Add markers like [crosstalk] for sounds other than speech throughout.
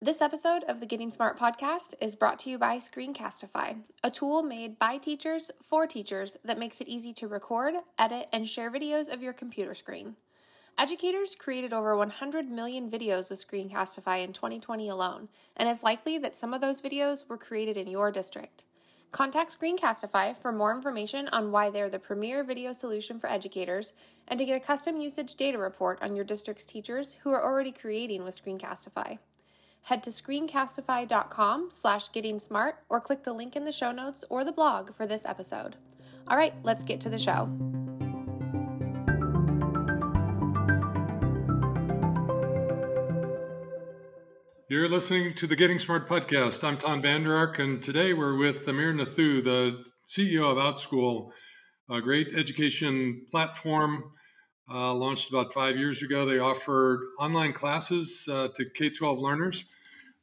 This episode of the Getting Smart podcast is brought to you by Screencastify, a tool made by teachers for teachers that makes it easy to record, edit, and share videos of your computer screen. Educators created over 100 million videos with Screencastify in 2020 alone, and it's likely that some of those videos were created in your district. Contact Screencastify for more information on why they're the premier video solution for educators and to get a custom usage data report on your district's teachers who are already creating with Screencastify head to screencastify.com slash getting smart or click the link in the show notes or the blog for this episode. All right, let's get to the show. You're listening to the Getting Smart podcast. I'm Tom Vander Ark, and today we're with Amir Nathoo, the CEO of OutSchool, a great education platform uh, launched about five years ago. They offered online classes uh, to K 12 learners.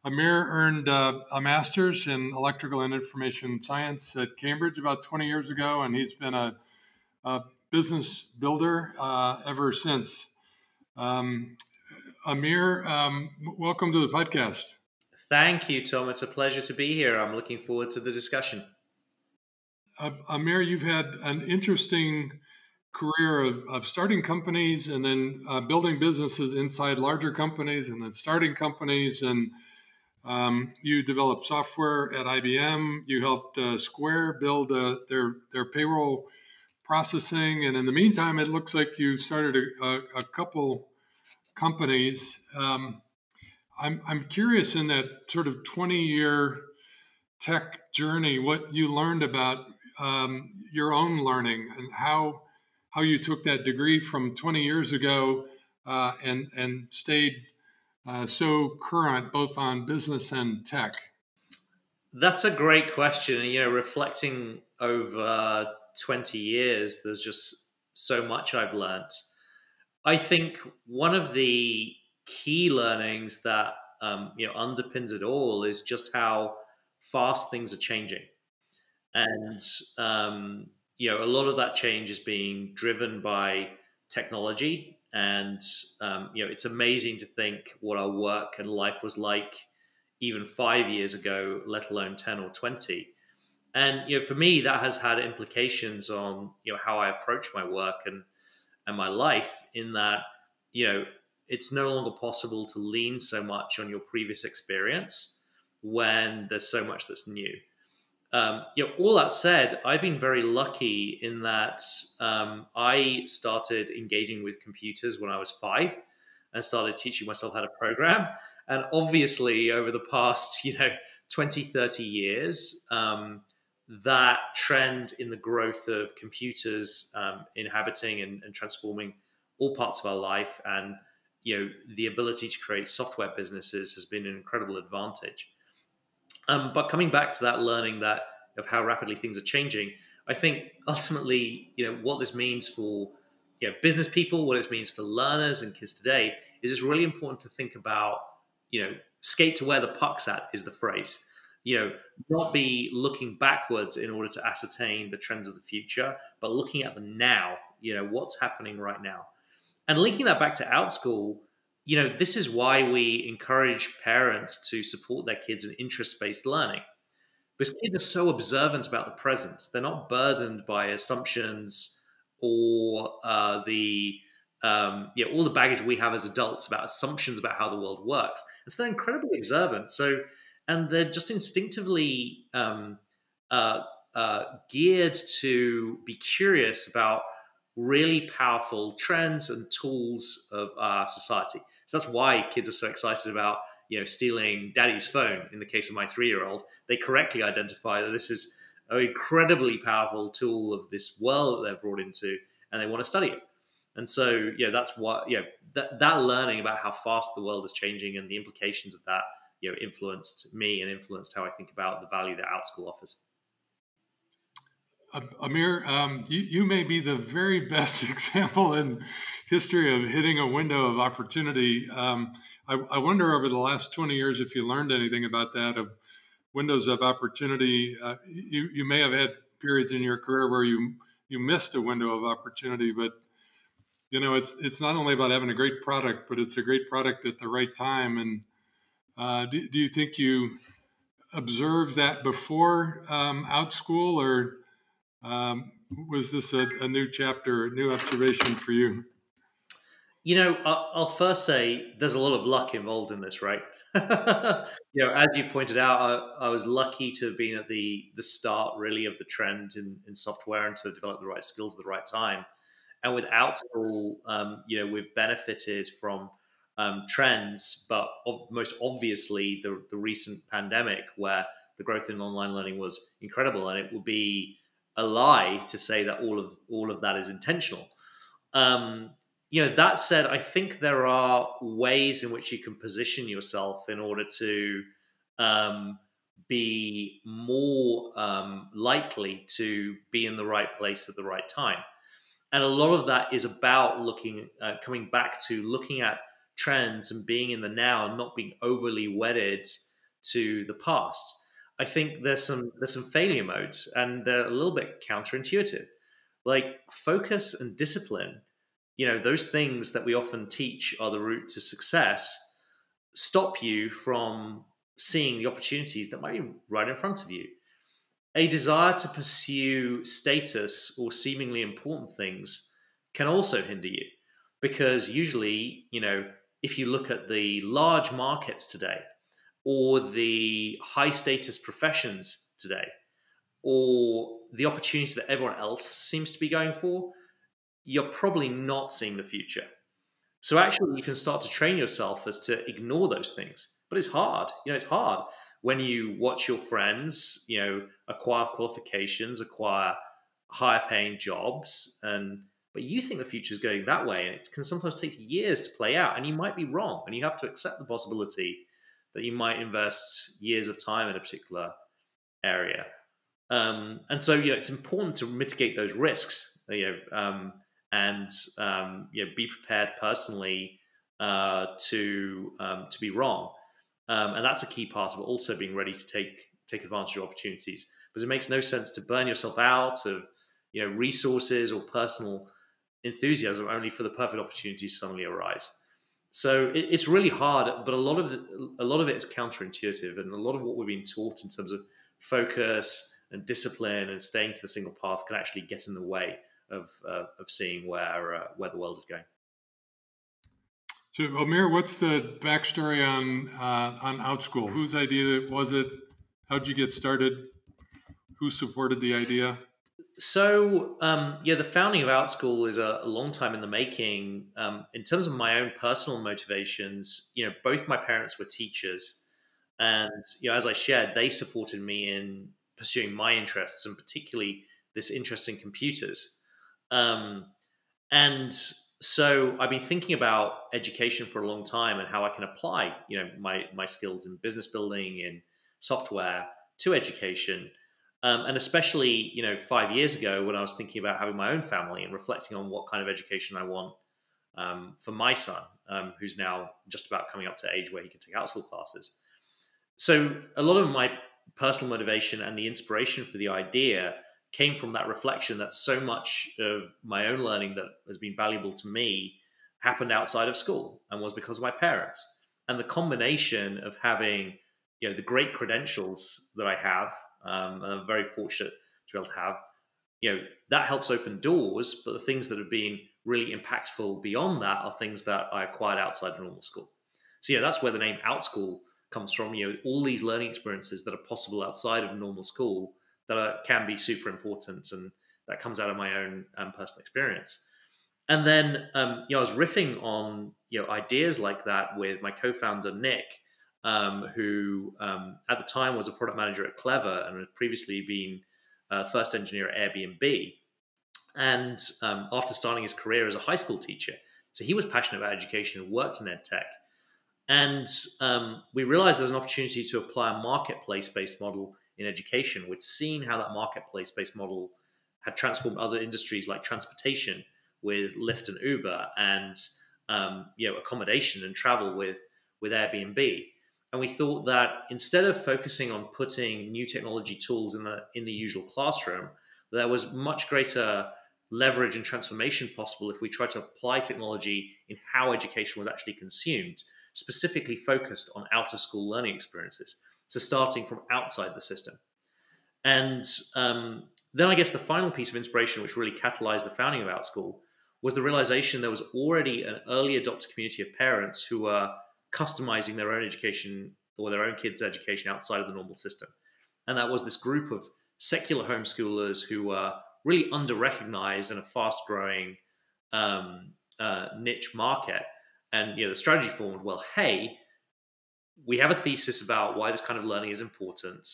Amir earned uh, a master's in electrical and information science at Cambridge about 20 years ago, and he's been a, a business builder uh, ever since. Um, Amir, um, welcome to the podcast. Thank you, Tom. It's a pleasure to be here. I'm looking forward to the discussion. Uh, Amir, you've had an interesting career of, of starting companies and then uh, building businesses inside larger companies and then starting companies and um, you developed software at IBM. You helped uh, Square build uh, their their payroll processing, and in the meantime, it looks like you started a, a, a couple companies. Um, I'm I'm curious in that sort of 20 year tech journey, what you learned about um, your own learning and how how you took that degree from 20 years ago uh, and and stayed uh, so current both on business and tech? That's a great question. You know, reflecting over 20 years, there's just so much I've learned. I think one of the key learnings that um, you know underpins it all is just how fast things are changing, and um, you know a lot of that change is being driven by technology and um, you know, it's amazing to think what our work and life was like even five years ago, let alone ten or twenty. And you know, for me, that has had implications on you know how I approach my work and and my life. In that, you know, it's no longer possible to lean so much on your previous experience when there's so much that's new. Um, know, all that said, I've been very lucky in that um, I started engaging with computers when I was five and started teaching myself how to program. And obviously, over the past, [laughs] you know, 20, 30 years, um, that trend in the growth of computers um, inhabiting and, and transforming all parts of our life and you know the ability to create software businesses has been an incredible advantage um, but coming back to that learning that of how rapidly things are changing, I think ultimately, you know, what this means for you know business people, what it means for learners and kids today is it's really important to think about, you know, skate to where the puck's at is the phrase. You know, not be looking backwards in order to ascertain the trends of the future, but looking at the now. You know, what's happening right now, and linking that back to OutSchool you know, this is why we encourage parents to support their kids in interest based learning. Because kids are so observant about the present. They're not burdened by assumptions or uh, the um, yeah, all the baggage we have as adults about assumptions about how the world works. And so they're incredibly observant. So, and they're just instinctively um, uh, uh, geared to be curious about really powerful trends and tools of our society. So that's why kids are so excited about you know stealing daddy's phone. In the case of my three year old, they correctly identify that this is an incredibly powerful tool of this world that they're brought into, and they want to study it. And so, yeah, that's what, yeah, that, that learning about how fast the world is changing and the implications of that, you know, influenced me and influenced how I think about the value that OutSchool offers. Amir, um, you, you may be the very best [laughs] example in history of hitting a window of opportunity. Um, I, I, wonder over the last 20 years if you learned anything about that of windows of opportunity. Uh, you, you may have had periods in your career where you you missed a window of opportunity, but you know it's it's not only about having a great product, but it's a great product at the right time. And Uh, do, do, you think you observed that before um, Outschool, or um, was this a, a, new chapter, a new observation for you? You know, I'll first say there's a lot of luck involved in this, right? [laughs] you know, as you pointed out, I, I, was lucky to have been at the the start, really, of the trend in, in software and to develop the right skills at the right time. And without Outschool, um, you know, we've benefited from um, trends, but most obviously the, the recent pandemic, where the growth in online learning was incredible, and it would be a lie to say that all of all of that is intentional. Um, you know, that said, I think there are ways in which you can position yourself in order to um, be more um, likely to be in the right place at the right time and a lot of that is about looking uh, coming back to looking at trends and being in the now and not being overly wedded to the past i think there's some there's some failure modes and they're a little bit counterintuitive. Like focus and discipline you know those things that we often teach are the route to success stop you from seeing the opportunities that might be right in front of you. A desire to pursue status or seemingly important things can also hinder you because usually, you know, if you look at the large markets today or the high status professions today or the opportunities that everyone else seems to be going for, you're probably not seeing the future. So actually, you can start to train yourself as to ignore those things. But it's hard. You know, it's hard when you watch your friends, you know, acquire qualifications, acquire higher paying jobs, and but you think the future is going that way, and it can sometimes take years to play out, and you might be wrong, and you have to accept the possibility that you might invest years of time in a particular area. Um, and so, you know, it's important to mitigate those risks, you know, um, and um, you know, be prepared personally uh, to um, to be wrong. Um, and that's a key part of also being ready to take take advantage of opportunities because it makes no sense to burn yourself out of you know resources or personal enthusiasm only for the perfect opportunities suddenly arise. So it, it's really hard, but a lot of the, a lot of it is counterintuitive, and a lot of what we've been taught in terms of focus and discipline and staying to the single path can actually get in the way of uh, of seeing where uh, where the world is going. So, Amir, what's the backstory on uh, on Outschool? Whose idea was it? How'd you get started? Who supported the idea? So, um, yeah, the founding of Outschool is a, long time in the making. Um, in terms of my own personal motivations, you know, both my parents were teachers, and you know, as I shared, they supported me in pursuing my interests, and particularly this interest in computers. Um, and so I've been thinking about education for a long time and how I can apply, you know, my my skills in business building, in software to education, um, and especially, you know, five years ago when I was thinking about having my own family and reflecting on what kind of education I want um, for my son, um, who's now just about coming up to age where he can take Outschool classes. So a lot of my personal motivation and the inspiration for the idea came from that reflection that so much of my own learning that has been valuable to me happened outside of school and was because of my parents. And the combination of having, you know, the great credentials that I have, um, and I'm very fortunate to be able to have, you know, that helps open doors. But the things that have been really impactful beyond that are things that I acquired outside of normal school. So yeah, that's where the name Outschool comes from. You know, all these learning experiences that are possible outside of normal school that are, can be super important, and that comes out of my own um, personal experience. And then, um, you know, I was riffing on you know ideas like that with my co-founder Nick, um, who um, at the time was a product manager at Clever and had previously been uh, first engineer at Airbnb. And um, after starting his career as a high school teacher, so he was passionate about education and worked in ed tech. And um, we realized there was an opportunity to apply a marketplace-based model in education. We'd seen how that marketplace based model had transformed other industries like transportation with Lyft and Uber, and um, you know accommodation and travel with with Airbnb. And we thought that instead of focusing on putting new technology tools in the in the usual classroom, there was much greater leverage and transformation possible if we tried to apply technology in how education was actually consumed. specifically focused on out of school learning experiences. So starting from outside the system. And um, then I guess the final piece of inspiration, which really catalyzed the founding of Outschool, was the realization there was already an early adopter community of parents who were customizing their own education or their own kids' education outside of the normal system. And that was this group of secular homeschoolers who were really under recognized in a fast growing um, uh, niche market. And you know, the strategy formed well, hey, we have a thesis about why this kind of learning is important.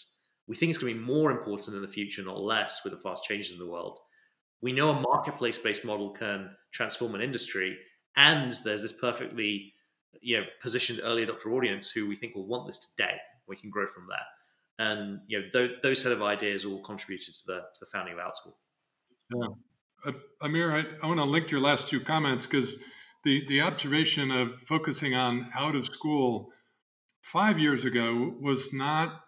We think it's going to be more important in the future, not less, with the fast changes in the world. We know a marketplace based model can transform an industry, and there's this perfectly you know positioned early adopter audience who we think will want this today. We can grow from there, and you know th- those set of ideas all contributed to the to the founding of Outschool. Yeah, uh, Amir, I, I want to link your last two comments because the the observation of focusing on out of school five years ago was not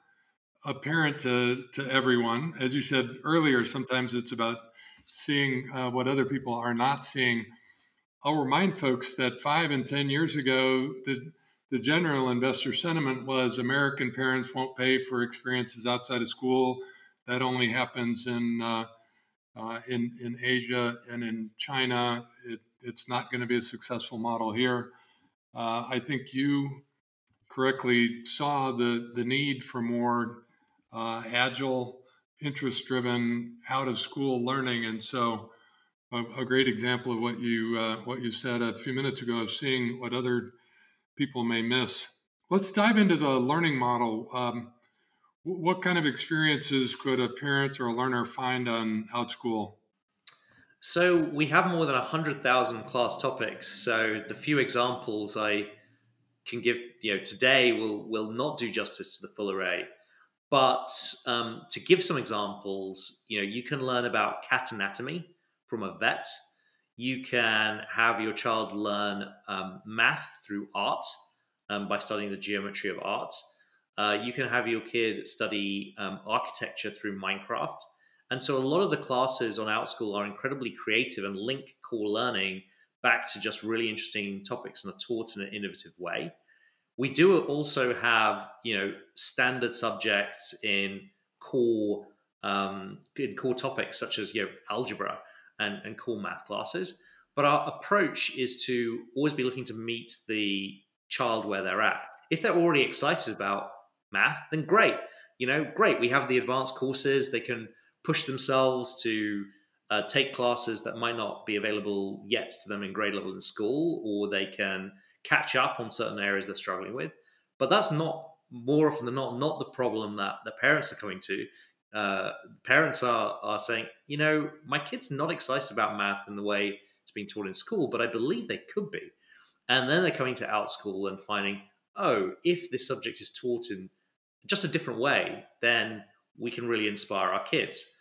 apparent to, to everyone. As you said earlier, sometimes it's about seeing uh, what other people are not seeing. I'll remind folks that five and 10 years ago, the, the general investor sentiment was American parents won't pay for experiences outside of school. That only happens in, uh, uh, in, in Asia and in China. It, it's not going to be a successful model here. Uh, I think you correctly saw the, the need for more uh, agile, interest driven, out of school learning. And so, a, great example of what you, uh, what you said a few minutes ago of seeing what other people may miss. Let's dive into the learning model. Um, what kind of experiences could a parent or a learner find on OutSchool? So we have more than 100,000 class topics. So the few examples I can give you know today will will not do justice to the full array. But um, to give some examples, you know, you can learn about cat anatomy from a vet. You can have your child learn um, math through art um, by studying the geometry of art. Uh, you can have your kid study um, architecture through Minecraft. And so a lot of the classes on OutSchool are incredibly creative and link core learning back to just really interesting topics and are taught in an innovative way. We do also have, you know, standard subjects in core um, in core topics such as you know algebra and, and core math classes. But our approach is to always be looking to meet the child where they're at. If they're already excited about math, then great. You know, great. We have the advanced courses. They can push themselves to uh, take classes that might not be available yet to them in grade level in school, or they can catch up on certain areas they're struggling with. But that's not more often than not not the problem that the parents are coming to. Uh, parents are are saying, you know, my kid's not excited about math in the way it's being taught in school, but I believe they could be. And then they're coming to OutSchool and finding, oh, if this subject is taught in just a different way, then we can really inspire our kids.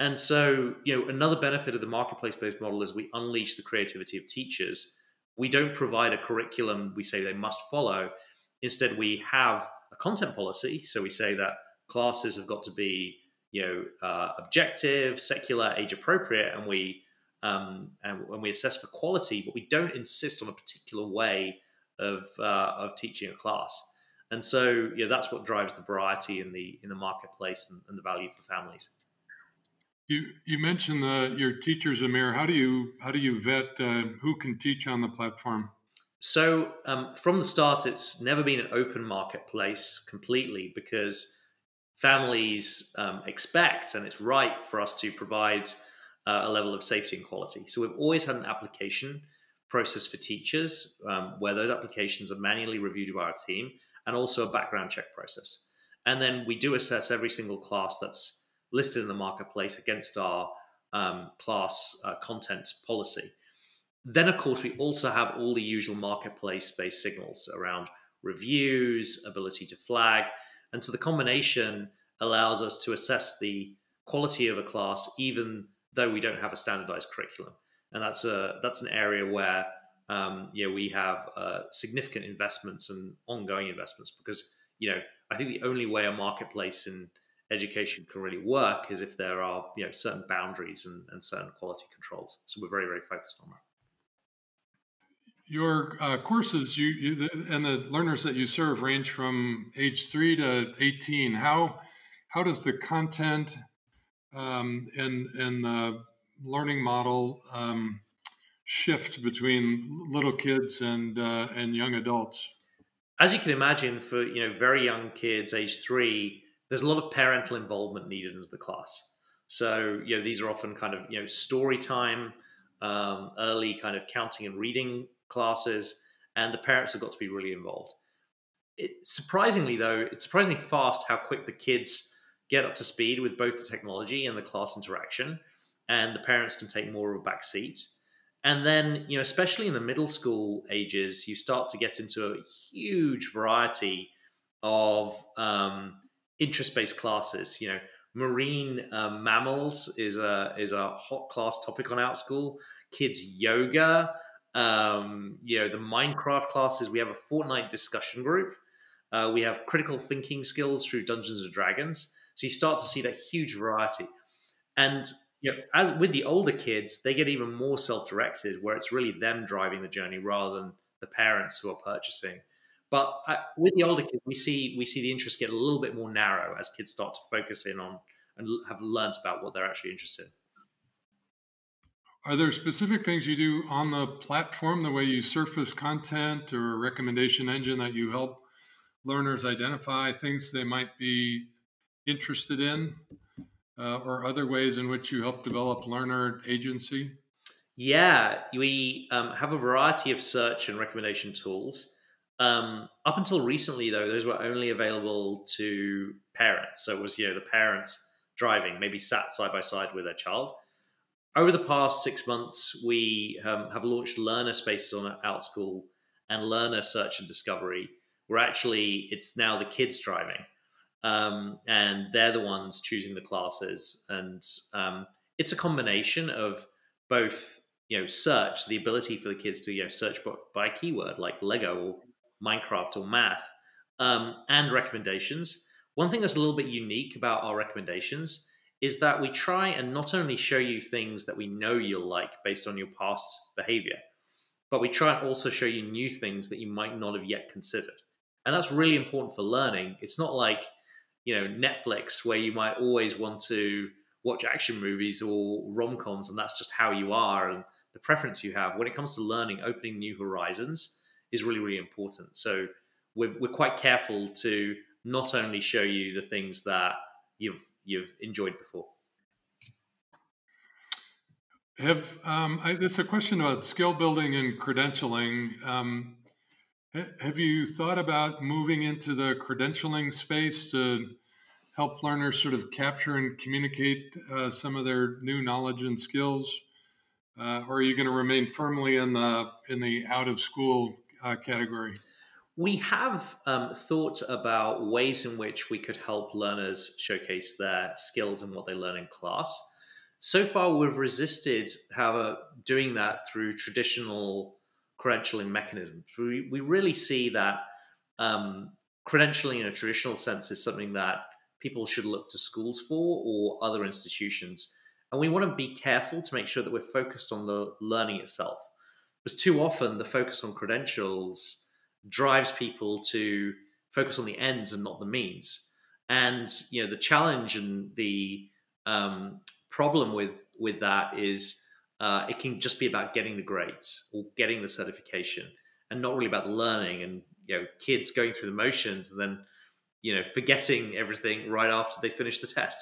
And so, you know, another benefit of the marketplace based model is we unleash the creativity of teachers we don't provide a curriculum we say they must follow. Instead, we have a content policy. So we say that classes have got to be, you know, uh, objective, secular, age appropriate, and we um, and when we assess for quality, but we don't insist on a particular way of uh, of teaching a class. And so, yeah, that's what drives the variety in the in the marketplace and, and the value for families. You you mentioned the, your teachers, Amir. How do you how do you vet uh, who can teach on the platform? So um, from the start, it's never been an open marketplace completely because families um, expect, and it's right for us to provide uh, a level of safety and quality. So we've always had an application process for teachers um, where those applications are manually reviewed by our team, and also a background check process. And then we do assess every single class that's listed in the marketplace against our um, class uh, content policy. Then, of course, we also have all the usual marketplace based signals around reviews, ability to flag. And so the combination allows us to assess the quality of a class even though we don't have a standardized curriculum. And that's a that's an area where um, know we have uh, significant investments and ongoing investments because you know I think the only way a marketplace in education can really work is if there are you know certain boundaries and, and certain quality controls. So we're very very focused on that. Your uh, courses you, you and the learners that you serve range from age three to 18 how how does the content um, and and the learning model um, shift between little kids and uh, and young adults? As you can imagine for you know very young kids age three there's a lot of parental involvement needed into the class. So you know these are often kind of you know story time um, early kind of counting and reading classes, and the parents have got to be really involved. It, surprisingly, though, it's surprisingly fast how quick the kids get up to speed with both the technology and the class interaction, and the parents can take more of a back seat. And then, you know, especially in the middle school ages, you start to get into a huge variety of um, interest-based classes. You know, marine um, mammals is a is a hot class topic on Outschool. Kids yoga, um, you know, the Minecraft classes. We have a Fortnite discussion group. Uh, we have critical thinking skills through Dungeons and Dragons. So you start to see that huge variety. And you know, as with the older kids, they get even more self-directed, where it's really them driving the journey rather than the parents who are purchasing. But uh, with the older kids, we see we see the interest get a little bit more narrow as kids start to focus in on and have learned about what they're actually interested in. Are there specific things you do on the platform, the way you surface content or a recommendation engine that you help learners identify things they might be interested in, uh, or other ways in which you help develop learner agency? Yeah, we um, have a variety of search and recommendation tools. Um, up until recently, though, those were only available to parents. So it was you know the parents driving, maybe sat side by side with their child over the past six months, we um, have launched learner spaces on Outschool and learner search and discovery. Where actually it's now the kids driving, um, and they're the ones choosing the classes. And um, it's a combination of both, you know, search the ability for the kids to you know search by keyword like Lego or Minecraft or math, um, and recommendations. One thing that's a little bit unique about our recommendations is that we try and not only show you things that we know you'll like based on your past behavior, but we try and also show you new things that you might not have yet considered. And that's really important for learning. It's not like, you know, Netflix where you might always want to watch action movies or rom-coms and that's just how you are and the preference you have. When it comes to learning, opening new horizons is really, really important. So we're, we're quite careful to not only show you the things that you've you've enjoyed before? Have um, I, this is a question about skill building and credentialing. Um, have you thought about moving into the credentialing space to help learners sort of capture and communicate uh, some of their new knowledge and skills, uh, or are you going to remain firmly in the in the out of school uh, category? We have um, thought about ways in which we could help learners showcase their skills and what they learn in class. So far, we've resisted, however, doing that through traditional credentialing mechanisms. We, we really see that um, credentialing in a traditional sense is something that people should look to schools for or other institutions. And we want to be careful to make sure that we're focused on the learning itself. Because too often, the focus on credentials drives people to focus on the ends and not the means. And you know the challenge and the um, problem with with that is uh, it can just be about getting the grades or getting the certification, and not really about the learning. And you know, kids going through the motions and then you know forgetting everything right after they finish the test.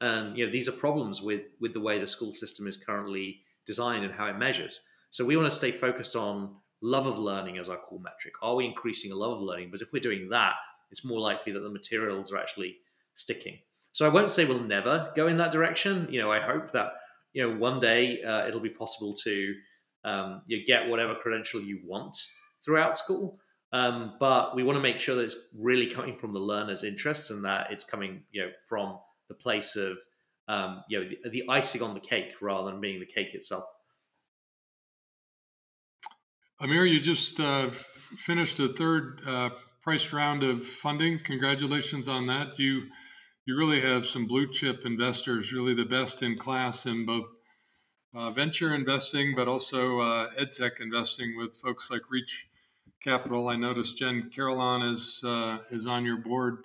And you know these are problems with with the way the school system is currently designed and how it measures. So we want to stay focused on love of learning as our core metric. Are we increasing a love of learning? Because if we're doing that, it's more likely that the materials are actually sticking. So I won't say we'll never go in that direction. You know, I hope that you know one day uh, it'll be possible to um, you get whatever credential you want through Outschool. Um, but we want to make sure that it's really coming from the learner's interest and that it's coming you know from the place of um, you know the, the icing on the cake rather than being the cake itself. Amir, you just uh, finished a third uh, priced round of funding. Congratulations on that. You you really have some blue chip investors, really the best in class in both uh, venture investing, but also uh, edtech investing with folks like Reach Capital. I noticed Jen Carolan is uh, is on your board.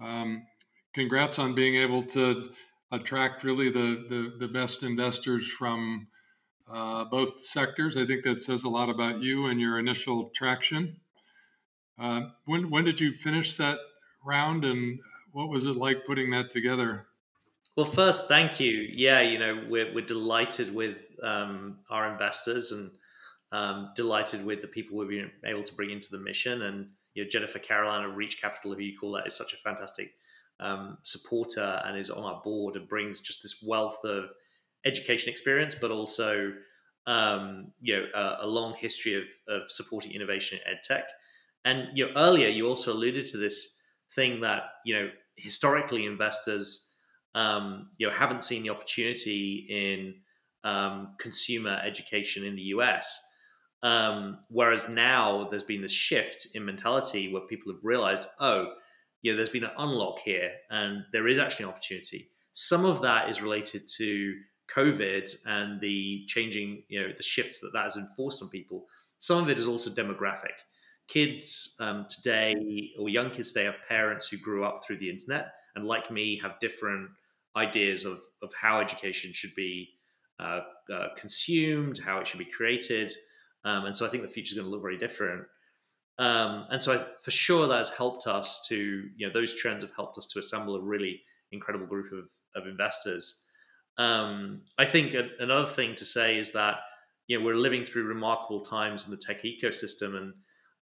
Um, congrats on being able to attract really the the, the best investors from uh, both sectors. I think that says a lot about you and your initial traction. Uh, when when did you finish that round, and what was it like putting that together? Well, first, thank you. Yeah, you know, we're, we're delighted with um, our investors and um, delighted with the people we've been able to bring into the mission. And you know, Jennifer Carolan of Reach Capital, if you call that, is such a fantastic um, supporter and is on our board and brings just this wealth of education experience, but also um, you know a, a, long history of, of supporting innovation in edtech. And you know, earlier you also alluded to this thing that you know historically investors um, you know haven't seen the opportunity in um, consumer education in the US. Um, whereas now there's been this shift in mentality where people have realized, oh, you know, there's been an unlock here, and there is actually an opportunity. Some of that is related to COVID and the changing, you know, the shifts that that has enforced on people. Some of it is also demographic. Kids um, today, or young kids today, have parents who grew up through the internet, and like me, have different ideas of, of how education should be uh, uh, consumed, how it should be created. Um, and so I think the future is going to look very different. Um, and so I, for sure that has helped us to, you know, those trends have helped us to assemble a really incredible group of, of investors. Um, I think a, another thing to say is that, you know, we're living through remarkable times in the tech ecosystem and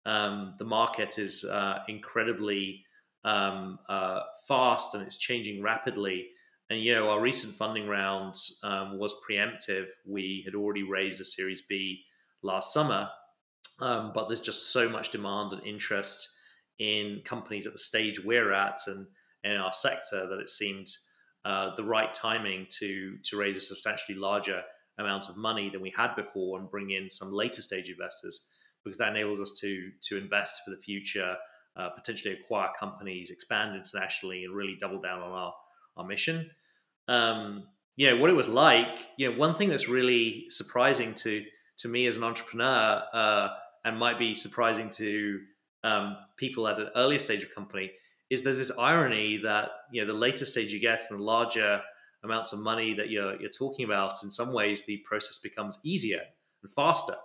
um, the market is uh, incredibly um, uh, fast and it's changing rapidly. And you know, our recent funding round um, was preemptive. We had already raised a Series B last summer, um, but there's just so much demand and interest in companies at the stage we're at and, and in our sector that it seemed uh, the right timing to to raise a substantially larger amount of money than we had before and bring in some later stage investors because that enables us to to invest for the future, uh, potentially acquire companies, expand internationally, and really double down on our our mission um, you know what it was like. You know, one thing that's really surprising to to me as an entrepreneur, uh, and might be surprising to um, people at an earlier stage of company, is there's this irony that you know the later stage you get and the larger amounts of money that you're you're talking about, in some ways the process becomes easier and faster,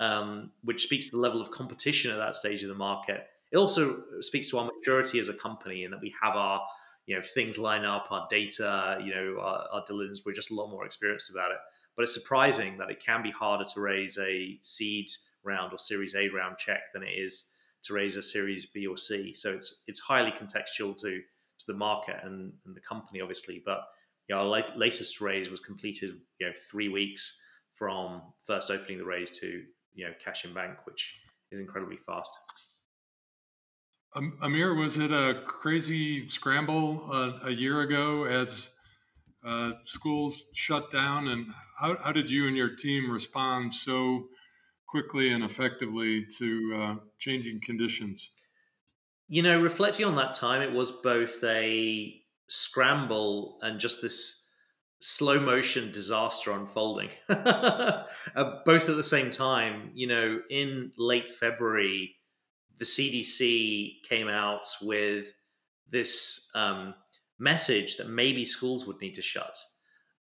um, which speaks to the level of competition at that stage of the market. It also speaks to our maturity as a company and that we have our you know things line up, our data, you know, our, our diligence. We're just a lot more experienced about it. But it's surprising that it can be harder to raise a seed round or Series A round check than it is to raise a Series B or C. So it's it's highly contextual to to the market and, and the company, obviously. But you know, our latest raise was completed, you know, three weeks from first opening the raise to you know cash in bank, which is incredibly fast. Um, Amir, was it a crazy scramble uh, a year ago as uh, schools shut down? And how, how, did you and your team respond so quickly and effectively to uh, changing conditions? You know, reflecting on that time, it was both a scramble and just this slow motion disaster unfolding, [laughs] uh, both at the same time. You know, in late February, the CDC came out with this um, message that maybe schools would need to shut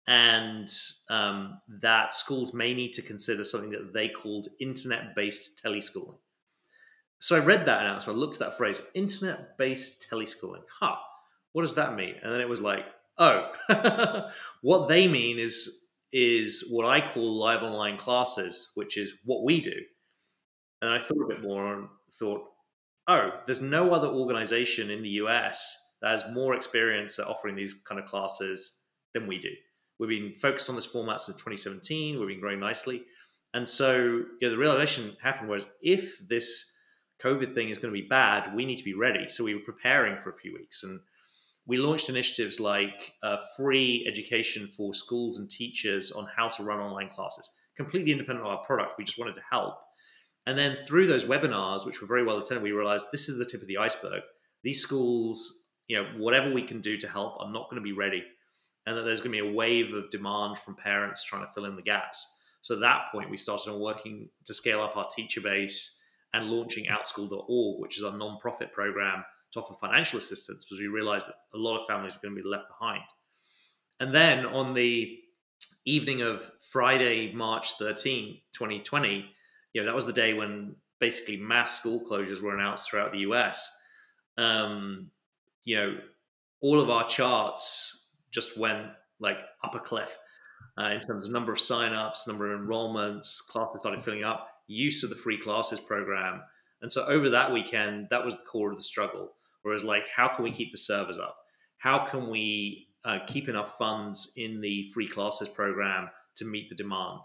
and um, that schools may need to consider something that they called internet based teleschooling. So I read that announcement, looked at that phrase, internet based teleschooling. Huh, what does that mean? And then it was like, oh, [laughs] what they mean is is what I call live online classes, which is what we do. And I thought a bit more and thought, oh, there's no other organization in the US that has more experience at offering these kind of classes than we do. We've been focused on this format since 2017. We've been growing nicely. And so you know, the realization happened was if this COVID thing is going to be bad, we need to be ready. So we were preparing for a few weeks and we launched initiatives like uh, free education for schools and teachers on how to run online classes, completely independent of our product. We just wanted to help. And then through those webinars, which were very well attended, we realized this is the tip of the iceberg. These schools, you know, whatever we can do to help, are not going to be ready. And that there's going to be a wave of demand from parents trying to fill in the gaps. So at that point, we started on working to scale up our teacher base and launching outschool.org, which is our non-profit program to offer financial assistance because we realized that a lot of families were going to be left behind. And then on the evening of Friday, March 13, 2020, you know, that was the day when basically mass school closures were announced throughout the US. Um, you know, all of our charts just went like up a cliff uh, in terms of number of signups, number of enrollments, classes started filling up, use of the free classes program. And so over that weekend, that was the core of the struggle. Whereas, like, how can we keep the servers up? How can we uh, keep enough funds in the free classes program to meet the demand?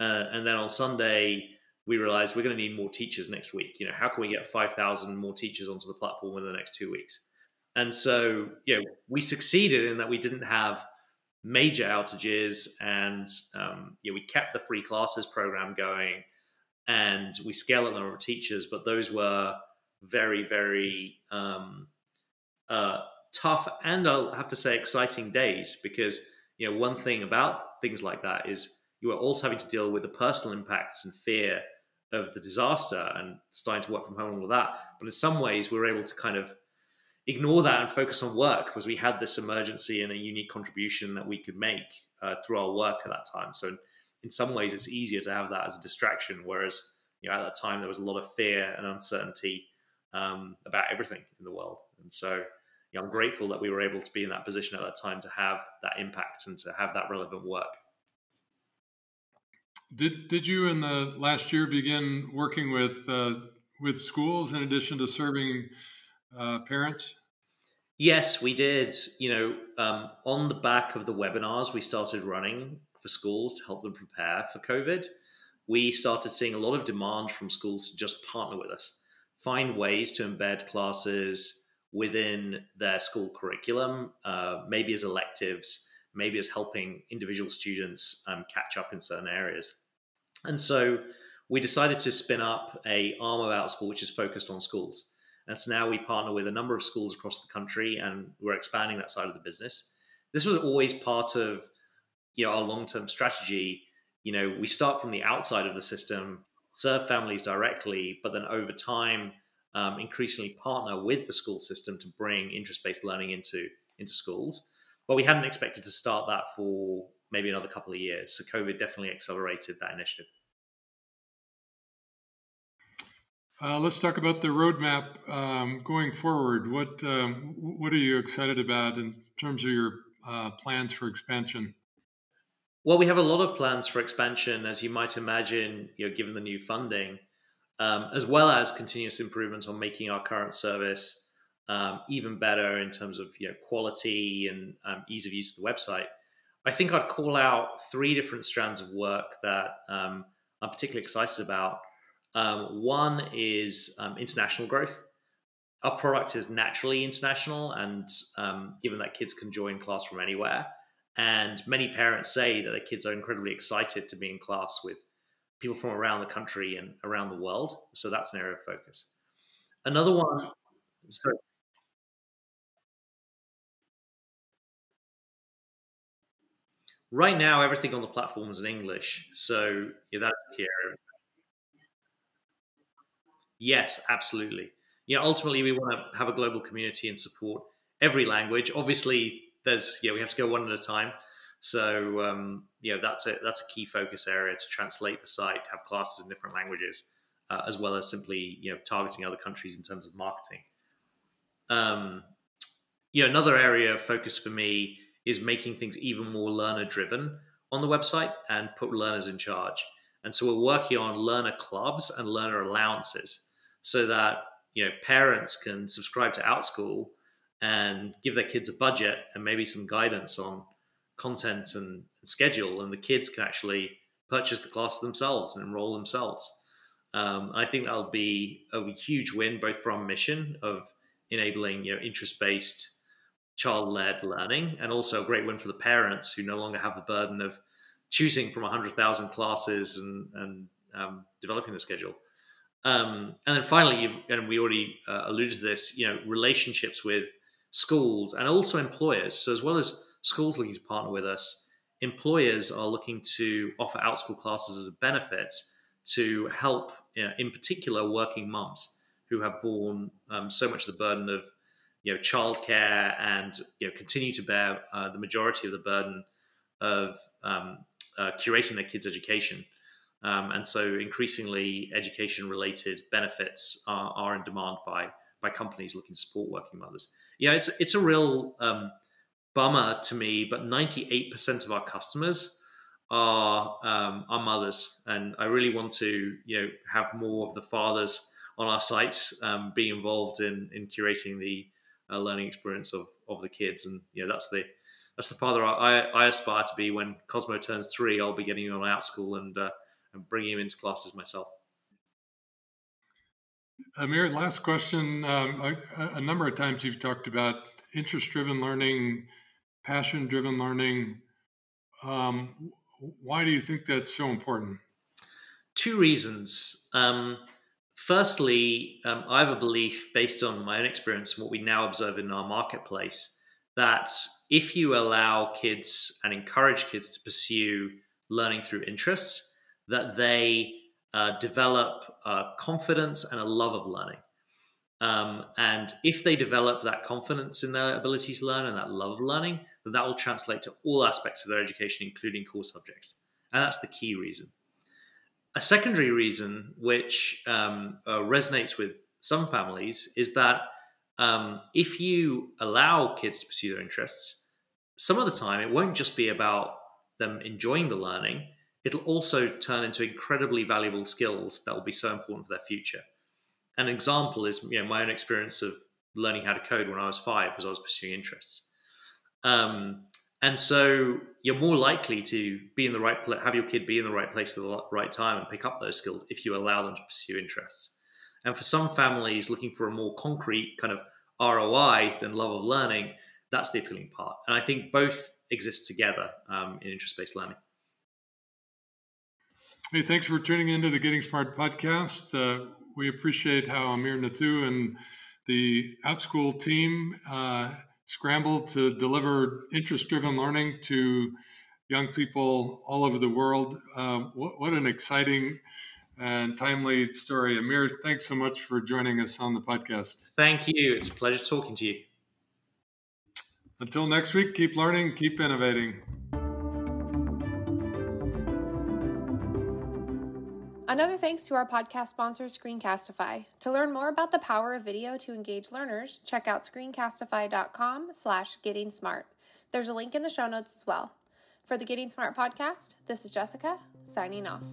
Uh, and then on Sunday, we realized we're going to need more teachers next week. You know, how can we get 5,000 more teachers onto the platform in the next two weeks? And so, you know, we succeeded in that we didn't have major outages and um, yeah, we kept the free classes program going and we scaled the number of teachers, but those were very, very um, uh, tough and I'll have to say exciting days because you know one thing about things like that is you are also having to deal with the personal impacts and fear of the disaster and starting to work from home and all of that. But in some ways, we were able to kind of ignore that and focus on work because we had this emergency and a unique contribution that we could make uh, through our work at that time. So in some ways, it's easier to have that as a distraction, whereas you know at that time there was a lot of fear and uncertainty um, about everything in the world. And so you know, I'm grateful that we were able to be in that position at that time to have that impact and to have that relevant work. Did did you in the last year begin working with uh, with schools in addition to serving uh, parents? Yes, we did. You know, um, on the back of the webinars we started running for schools to help them prepare for COVID, we started seeing a lot of demand from schools to just partner with us, find ways to embed classes within their school curriculum, uh, maybe as electives, maybe as helping individual students um, catch up in certain areas. And so we decided to spin up a arm of Outschool which is focused on schools. And so now we partner with a number of schools across the country, and we're expanding that side of the business. This was always part of you know our long-term strategy. You know, we start from the outside of the system, serve families directly, but then over time, um, increasingly partner with the school system to bring interest-based learning into into schools. But we hadn't expected to start that for maybe another couple of years. So COVID definitely accelerated that initiative. Uh, let's talk about the roadmap um, going forward. What um, what are you excited about in terms of your uh, plans for expansion? Well, we have a lot of plans for expansion, as you might imagine, you know, given the new funding, um, as well as continuous improvement on making our current service um, even better in terms of you know, quality and um, ease of use of the website. I think I'd call out three different strands of work that um, I'm particularly excited about. Um, one is um, international growth. Our product is naturally international, and um, given that kids can join class from anywhere, and many parents say that their kids are incredibly excited to be in class with people from around the country and around the world. So that's an area of focus. Another one, sorry. Right now, everything on the platform is in English, so yeah, that's the area. Yes, absolutely. You know, ultimately, we want to have a global community and support every language. Obviously, there's yeah, we have to go one at a time. So um, you know, that's a that's a key focus area to translate the site, have classes in different languages, uh, as well as simply you know targeting other countries in terms of marketing. Um, you know, another area of focus for me is making things even more learner driven on the website and put learners in charge. And so we're working on learner clubs and learner allowances so that you know parents can subscribe to Outschool and give their kids a budget and maybe some guidance on content and, schedule, and the kids can actually purchase the class themselves and enroll themselves. Um, I think that'll be a huge win, both from mission of enabling you know interest based child led learning, and also a great win for the parents who no longer have the burden of choosing from 100,000 classes and, and um, developing the schedule. Um, and then finally, and we already uh, alluded to this, you know, relationships with schools and also employers. So, as well as schools looking to partner with us, employers are looking to offer out school classes as a benefit to help, you know, in particular, working mums who have borne um, so much of the burden of you know childcare and you know continue to bear uh, the majority of the burden of um, uh, curating their kids' education. Um, and so increasingly education related benefits are, are, in demand by by companies looking to support working mothers. Yeah, it's it's a real um, bummer to me, but 98% of our customers are um, are mothers, and I really want to you know have more of the fathers on our sites um, be involved in in curating the uh, learning experience of of the kids, and you know that's the that's the father I, I aspire to be when Cosmo turns three. I'll be getting him out Outschool and uh, and bringing him into classes myself. Amir, last question. Um, a, a, number of times you've talked about interest driven learning, passion driven learning. Um, why do you think that's so important? Two reasons. Um, firstly, um, I have a belief based on my own experience and what we now observe in our marketplace that if you allow kids and encourage kids to pursue learning through interests, that they uh, develop uh, confidence and a love of learning. Um, and if they develop that confidence in their ability to learn and that love of learning, then that will translate to all aspects of their education, including core subjects. And that's the key reason. A secondary reason, which um, uh, resonates with some families, is that um, if you allow kids to pursue their interests, some of the time it won't just be about them enjoying the learning, it'll also turn into incredibly valuable skills that will be so important for their future. An example is you know my own experience of learning how to code when I was five because I was pursuing interests. Um, and so you're more likely to be in the right place, have your kid be in the right place at the right time and pick up those skills if you allow them to pursue interests. And for some families looking for a more concrete kind of ROI than love of learning, that's the appealing part. And I think both exist together um, in interest based learning. Hey, thanks for tuning into the Getting Smart podcast. Uh, we appreciate how Amir Nathoo and the OutSchool team uh, scrambled to deliver interest driven learning to young people all over the world. Uh, what, what, an exciting and timely story. Amir, thanks so much for joining us on the podcast. Thank you. It's a pleasure talking to you. Until next week, keep learning, keep innovating. Another thanks to our podcast sponsor, Screencastify. To learn more about the power of video to engage learners, check out screencastify.com slash getting smart. There's a link in the show notes as well. For the Getting Smart podcast, this is Jessica, signing off.